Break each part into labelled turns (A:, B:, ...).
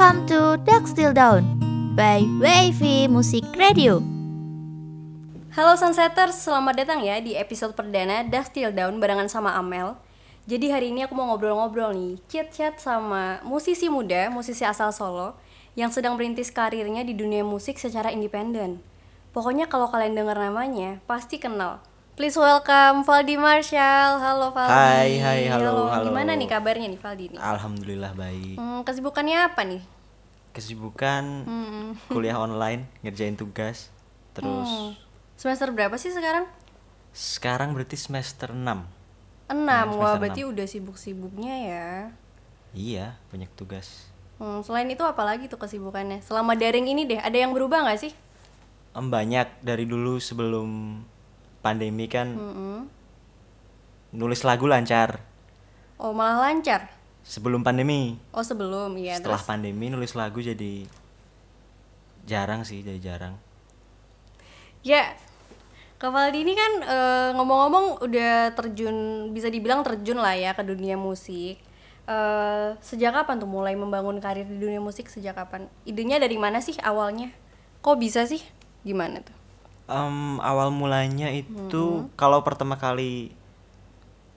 A: Welcome to Duck Still Down by Wavy Music Radio.
B: Halo Sunsetters, selamat datang ya di episode perdana Duck Still Down barengan sama Amel. Jadi hari ini aku mau ngobrol-ngobrol nih, chat-chat sama musisi muda, musisi asal Solo yang sedang merintis karirnya di dunia musik secara independen. Pokoknya kalau kalian dengar namanya, pasti kenal. Please welcome Valdi Marshall. Halo Valdi.
C: Hai, hai, halo, halo.
B: Gimana nih kabarnya nih Valdi nih?
C: Alhamdulillah baik.
B: Hmm, kesibukannya apa nih?
C: Kesibukan
B: Hmm.
C: kuliah online, ngerjain tugas. Terus
B: Hmm. Semester berapa sih sekarang?
C: sekarang berarti semester 6.
B: Enam.
C: Hmm,
B: Wah, berarti udah sibuk-sibuknya ya.
C: Iya, banyak tugas.
B: Hmm, selain itu apa lagi tuh kesibukannya? Selama daring ini deh, ada yang berubah nggak sih?
C: Banyak dari dulu sebelum pandemi kan
B: Mm-mm.
C: nulis lagu lancar.
B: Oh, malah lancar.
C: Sebelum pandemi.
B: Oh, sebelum ya.
C: Setelah
B: Terus
C: pandemi nulis lagu jadi jarang sih, jadi jarang.
B: ya Kak Valdi ini kan eh, ngomong-ngomong udah terjun bisa dibilang terjun lah ya ke dunia musik. Eh, sejak kapan tuh mulai membangun karir di dunia musik? Sejak kapan? Idenya dari mana sih awalnya? Kok bisa sih? Gimana tuh?
C: Em, awal mulanya itu kalau pertama kali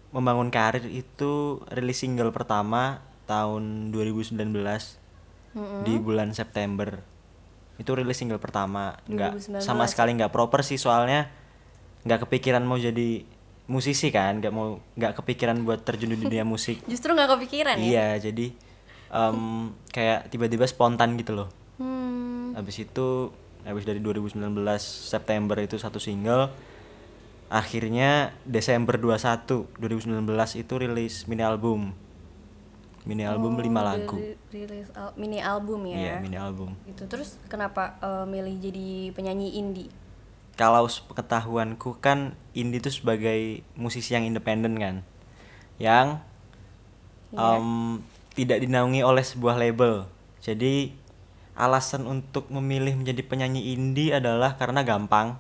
C: membangun karir itu rilis single pertama tahun 2019 di bulan September itu rilis single pertama nggak
B: 2019.
C: sama sekali nggak proper sih soalnya nggak kepikiran mau jadi musisi kan nggak mau nggak kepikiran buat terjun di dunia musik
B: Justru nggak kepikiran ya?
C: iya jadi em, kayak tiba-tiba spontan gitu loh
B: Hmm.
C: Habis itu habis dari 2019 September itu satu single. Akhirnya Desember 21 2019 itu rilis mini album. Mini album 5 lagu.
B: Ri- rilis al- mini album ya.
C: Iya, mini album.
B: Gitu. Terus kenapa eh, milih jadi penyanyi indie?
C: Kalau pengetahuanku kan indie itu sebagai musisi yang independen kan. Yang
B: Iya.
C: em, tidak dinaungi oleh sebuah label. Jadi alasan untuk memilih menjadi penyanyi indie adalah karena gampang.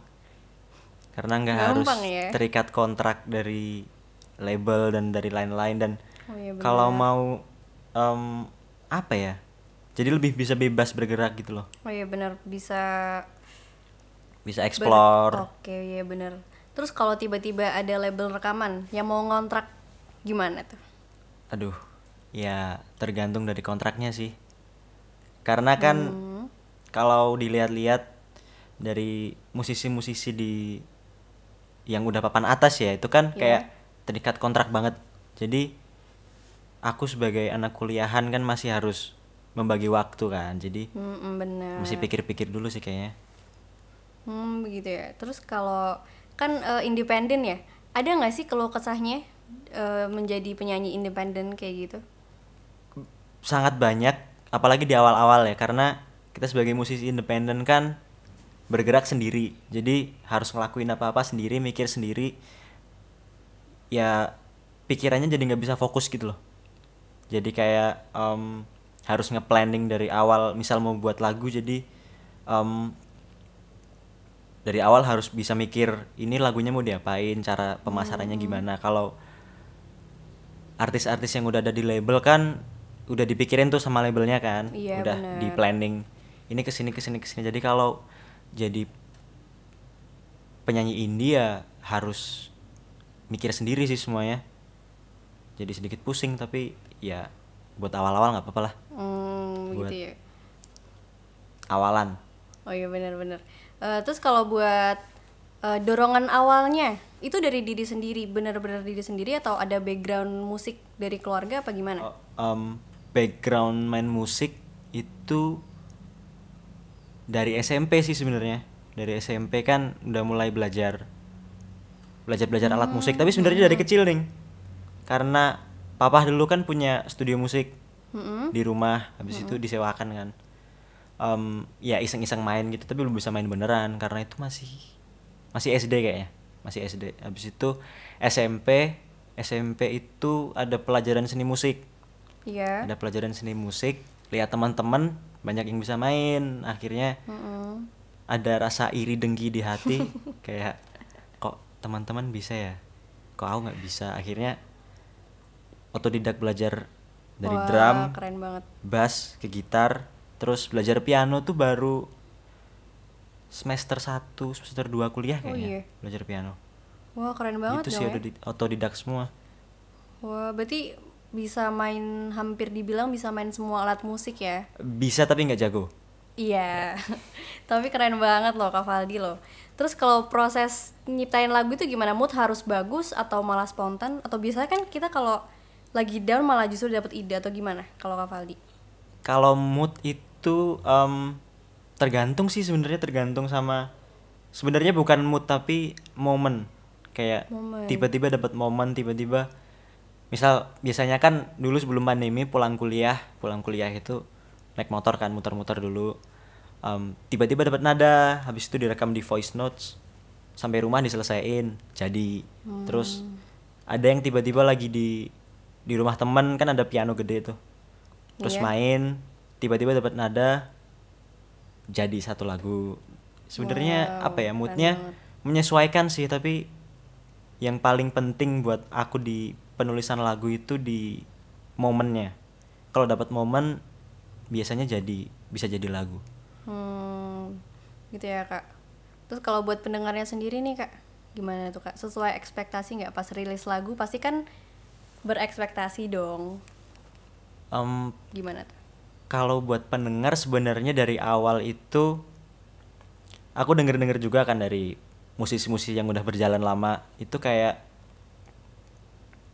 C: Karena nggak harus
B: ya?
C: terikat kontrak dari label dan dari lain-lain dan
B: Oh iya
C: kalau mau em, apa ya? Jadi lebih bisa bebas bergerak gitu loh.
B: Oh iya benar bisa
C: Bisa explore.
B: Oke, iya benar. Terus kalau tiba-tiba ada label rekaman yang mau ngontrak gimana tuh?
C: Aduh, ya tergantung dari kontraknya sih. Karena kan
B: Hmm.
C: kalau dilihat-lihat dari musisi-musisi di yang udah papan atas ya, itu kan
B: Iya.
C: kayak terikat kontrak banget. Jadi aku sebagai anak kuliahan kan masih harus membagi waktu kan. Jadi
B: Hmm, benar.
C: mesti pikir-pikir dulu sih kayaknya.
B: Hmm, begitu ya. Terus kalau kan eh, independen ya, ada nggak sih keluh kesahnya eh, menjadi penyanyi independen kayak gitu?
C: sangat banyak apalagi di awal-awal ya karena kita sebagai musisi independen kan bergerak sendiri. Jadi harus ngelakuin apa-apa sendiri mikir sendiri. Ya pikirannya jadi nggak bisa fokus gitu loh. Jadi kayak em, harus nge-planning dari awal misal mau buat lagu jadi em, dari awal harus bisa mikir ini lagunya mau diapain cara pemasarannya gimana. Kalau artis-artis yang udah ada di label kan udah dipikirin tuh sama labelnya kan
B: Iya,
C: udah
B: bener.
C: di planning ini ke sini ke sini ke sini jadi kalau jadi penyanyi indie ya harus mikir sendiri sih semuanya jadi sedikit pusing tapi ya buat awal-awal nggak apa-apa lah
B: Hmm,
C: Buat-
B: gitu ya.
C: awalan
B: Oh iya benar-benar. Eh, terus kalau buat eh, dorongan awalnya itu dari diri sendiri, benar-benar diri sendiri atau ada background musik dari keluarga apa gimana?
C: Oh, em, background main musik itu dari SMP sih sebenarnya. Dari SMP kan udah mulai belajar belajar belajar alat musik. Tapi sebenarnya dari kecil nih karena papa dulu kan punya studio musik
B: Mm-mm.
C: di rumah habis itu disewakan kan. Em, ya iseng-iseng main gitu tapi belum bisa main beneran karena itu masih masih SD kayaknya masih SD habis itu SMP SMP itu ada pelajaran seni musik
B: Iya.
C: ada pelajaran seni musik lihat teman-teman banyak yang bisa main akhirnya
B: Mm-mm.
C: ada rasa iri dengki di hati kayak kok teman-teman bisa ya kok aku nggak bisa akhirnya otodidak belajar dari
B: Wah,
C: drum
B: keren banget.
C: bass ke gitar terus belajar piano tuh baru semester 1 semester 2 kuliah
B: Oh,
C: kayaknya
B: iya.
C: belajar piano
B: Wah, keren banget
C: itu sih
B: ya.
C: otodidak semua
B: Wah, berarti bisa main hampir dibilang bisa main semua alat musik ya.
C: bisa tapi nggak jago
B: Iya. Tapi keren banget loh Kak Valdi loh. Terus kalau proses nyiptain lagu itu gimana? Mood harus bagus atau malah spontan atau biasanya kan kita kalau lagi down malah justru dapat ide atau gimana kalau Kak Valdi?
C: kalau mood itu em, tergantung sih sebenarnya tergantung sama sebenarnya bukan mood tapi momen kayak tiba-tiba dapat momen tiba-tiba misal biasanya kan dulu sebelum pandemi pulang kuliah pulang kuliah itu naik motor kan muter-muter dulu. Em, tiba-tiba dapat nada habis itu direkam di voice notes sampai rumah diselesaiin jadi. Terus ada yang tiba-tiba lagi di di rumah teman kan ada piano gede tuh. Terus
B: Iya.
C: main tiba-tiba dapat nada jadi satu lagu. Sebenarnya
B: Wow,
C: apa ya moodnya menyesuaikan sih tapi yang paling penting buat aku di penulisan lagu itu di momennya kalau dapat momen biasanya jadi bisa jadi lagu
B: Hmm, gitu ya kak. Terus kalau buat pendengarnya sendiri nih kak, gimana tuh kak? Sesuai ekspektasi nggak pas rilis lagu? Pasti kan berekspektasi dong.
C: Em,
B: Gimana tuh?
C: kalau buat pendengar sebenarnya dari awal itu aku denger-denger juga kan dari musisi-musisi yang udah berjalan lama itu kayak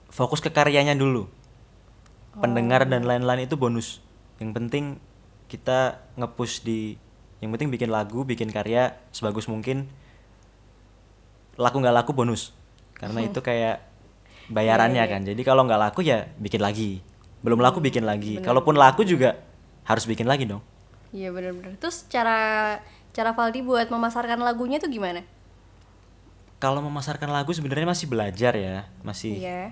C: fokus ke karyanya dulu. Pendengar dan lain-lain itu bonus. Yang penting kita nge-push di yang penting bikin lagu bikin karya sebagus mungkin. Laku nggak laku bonus. Karena itu kayak bayarannya kan. Jadi kalau nggak laku ya bikin lagi. Belum laku bikin lagi. kalaupun laku juga harus bikin lagi dong.
B: Iya bener-bener. Terus cara cara Valdi buat memasarkan lagunya tuh gimana?
C: kalau memasarkan lagu sebenarnya masih belajar ya. Masih
B: Iya.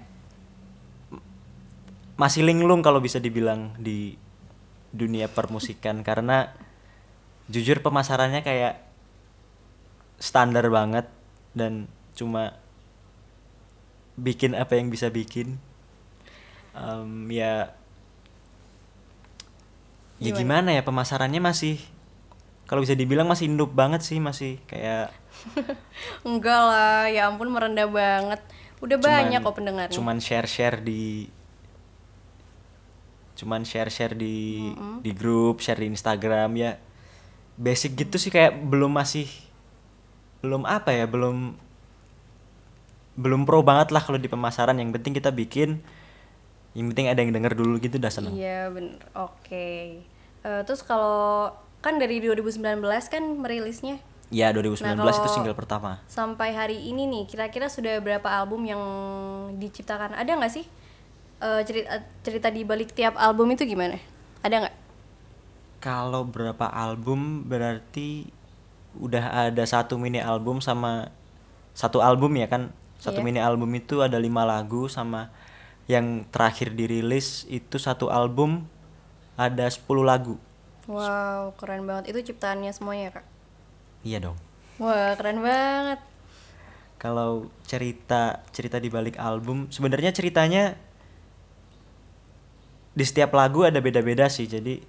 C: Masih linglung kalau bisa dibilang di dunia permusikan karena jujur pemasarannya kayak standar banget dan cuma bikin apa yang bisa bikin Em, ya ya gimana ya pemasarannya masih kalau bisa dibilang masih induk banget sih masih kayak
B: Enggak lah, ya ampun merendah banget. Udah banyak kok pendengarnya.
C: cuman share share di cuman share share di di grup share di Instagram ya. Basic gitu sih kayak belum masih belum apa ya belum belum pro banget lah kalau di pemasaran. Yang penting kita bikin yang penting ada yang denger dulu gitu udah seneng.
B: Iya bener, oke. Eh, terus kalau kan dari 2019 kan merilisnya?
C: Ya 2019
B: Nah,
C: itu single pertama.
B: sampai hari ini nih kira-kira sudah berapa album yang diciptakan? Ada nggak sih eh, cerita cerita di balik tiap album itu gimana? Ada nggak?
C: Kalau berapa album berarti udah ada satu mini album sama satu album ya kan satu
B: Iya.
C: mini album itu ada lima lagu sama yang terakhir dirilis itu satu album ada 10 lagu
B: Wow, keren banget. Itu ciptaannya semuanya kak?
C: iya dong
B: Wah, keren banget.
C: kalau cerita cerita di balik album sebenarnya ceritanya di setiap lagu ada beda-beda sih jadi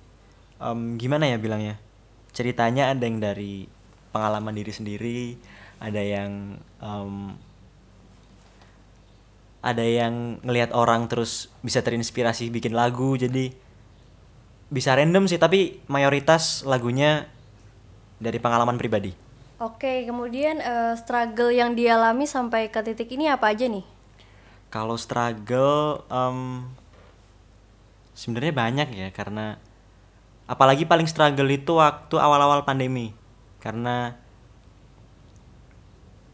C: em, gimana ya bilangnya ceritanya ada yang dari pengalaman diri sendiri ada yang em, ada yang ngelihat orang terus bisa terinspirasi bikin lagu jadi bisa random sih tapi mayoritas lagunya dari pengalaman pribadi
B: Oke, kemudian eh, struggle yang dialami sampai ke titik ini apa aja nih?
C: Kalau struggle em, sebenarnya banyak ya karena apalagi paling struggle itu waktu awal-awal pandemi. Karena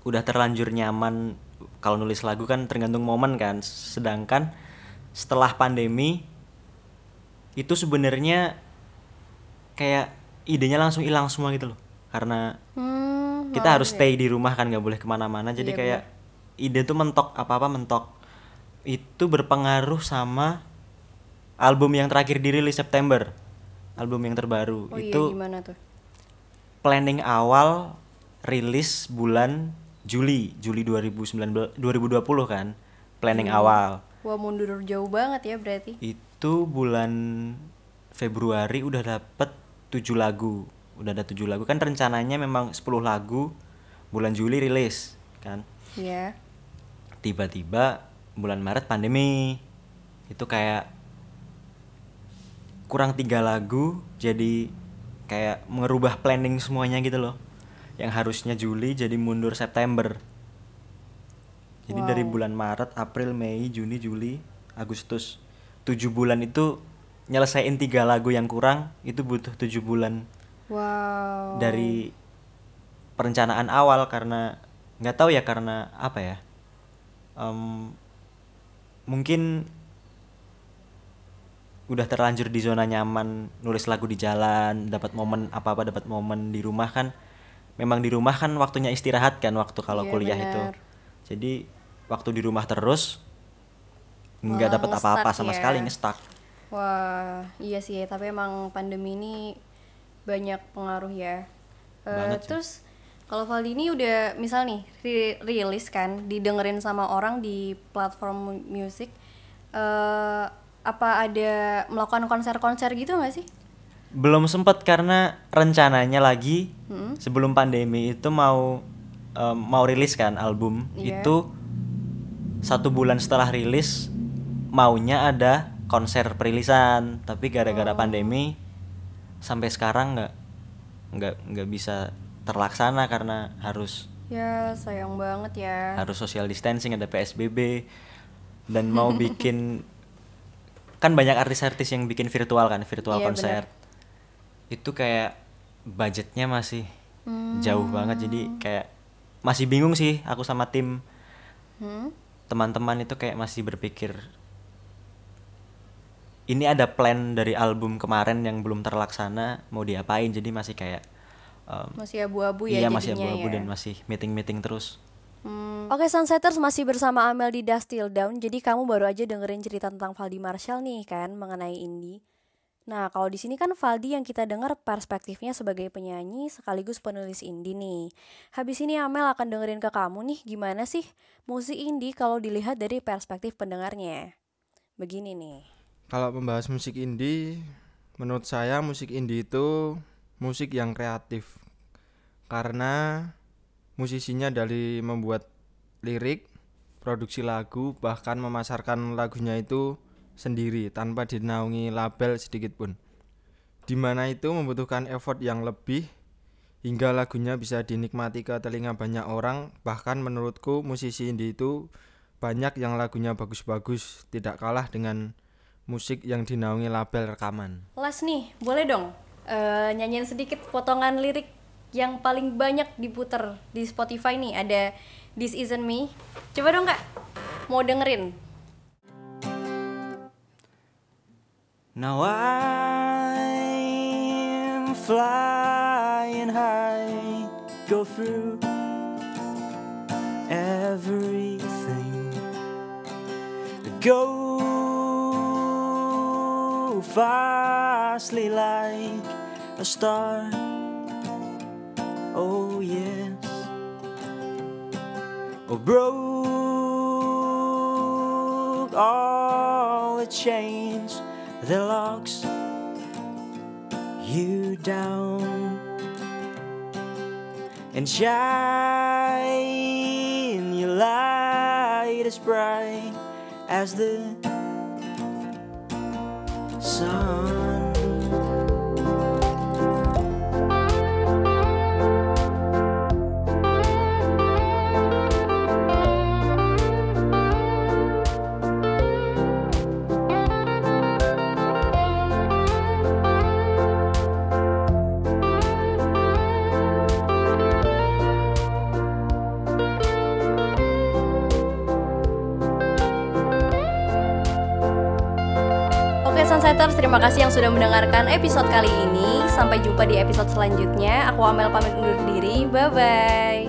C: udah terlanjur nyaman kalau nulis lagu kan tergantung momen kan. Sedangkan setelah pandemi itu sebenarnya kayak idenya langsung hilang semua gitu loh. Karena
B: Hmm,
C: kita harus stay di rumah kan nggak boleh ke mana-mana. Jadi
B: Iya,
C: kayak ide tuh mentok apa apa mentok. Itu berpengaruh sama album yang terakhir dirilis September album yang terbaru
B: oh iya
C: itu
B: gimana tuh?
C: planning awal rilis bulan Juli Juli 2019 2020 kan planning awal
B: Wah mundur jauh banget ya berarti.
C: Itu bulan Februari udah dapet 7 lagu. Udah ada 7 lagu kan rencananya memang 10 lagu bulan Juli rilis kan.
B: Iya.
C: Tiba-tiba bulan Maret pandemi. Itu kayak kurang tiga lagu jadi kayak merubah planning semuanya gitu loh. Yang harusnya Juli jadi mundur September. Jadi
B: Wow.
C: dari bulan Maret, April, Mei, Juni, Juli, Agustus. Tujuh bulan itu nyelesain tiga lagu yang kurang itu butuh tujuh bulan
B: Wow.
C: dari perencanaan awal karena nggak tahu ya karena apa ya Em, mungkin udah terlanjur di zona nyaman nulis lagu di jalan dapat momen apa apa dapat momen di rumah kan memang di rumah kan waktunya istirahat kan waktu kalau
B: Iya,
C: kuliah itu
B: benar.
C: jadi waktu di rumah terus nggak dapat apa-apa sama
B: ya.
C: sekali nge-stuck
B: Wah, iya sih, tapi emang pandemi ini banyak pengaruh ya.
C: Banget sih.
B: terus kalau Valdi ini udah misal nih ri- rilis kan, didengerin sama orang di platform mu- musik, eh apa ada melakukan konser-konser gitu nggak sih?
C: belum sempat karena rencananya lagi
B: Hmm?
C: sebelum pandemi itu mau em, mau rilis kan album
B: Iya.
C: itu satu bulan setelah rilis maunya ada konser perilisan tapi gara-gara
B: Oh.
C: pandemi sampai sekarang nggak nggak nggak bisa terlaksana karena harus
B: Ya sayang banget ya.
C: harus social distancing ada PSBB dan mau bikin kan banyak artis-artis yang bikin virtual kan virtual
B: Iya,
C: konser. itu kayak budgetnya masih jauh banget jadi kayak masih bingung sih aku sama tim.
B: Hmm?
C: teman-teman itu kayak masih berpikir ini ada plan dari album kemarin yang belum terlaksana mau diapain? Jadi masih kayak em,
B: Masih abu-abu ya
C: iya masih
B: jadinya
C: abu-abu
B: ya.
C: dan masih meeting-meeting terus
B: Hmm. Oke Sunsetters masih bersama Amel di Dust Till Down. Jadi kamu baru aja dengerin cerita tentang Valdi Marshall nih kan mengenai indie Nah kalau di sini kan Valdi yang kita dengar perspektifnya sebagai penyanyi sekaligus penulis indie nih. Habis ini Amel akan dengerin ke kamu nih gimana sih musik indie kalau dilihat dari perspektif pendengarnya? Begini nih.
D: Kalau membahas musik indie, menurut saya musik indie itu musik yang kreatif. Karena musisinya dari membuat lirik, produksi lagu, bahkan memasarkan lagunya itu sendiri tanpa dinaungi label sedikit pun. Di mana itu membutuhkan effort yang lebih hingga lagunya bisa dinikmati ke telinga banyak orang. Bahkan menurutku musisi indie itu banyak yang lagunya bagus-bagus, tidak kalah dengan musik yang dinaungi label rekaman.
B: Les nih boleh dong eh, nyanyiin sedikit potongan lirik yang paling banyak diputer di Spotify nih. Ada This Isn't Me. Coba dong kak. Mau dengerin?
C: Now I'm flying high, go through everything. Go fastly like a star. Yes. Oh, broke all the chains that locks you down and shine your light as bright as the sun.
B: Terima kasih yang sudah mendengarkan episode kali ini. Sampai jumpa di episode selanjutnya. Aku Amel pamit undur diri. Bye bye.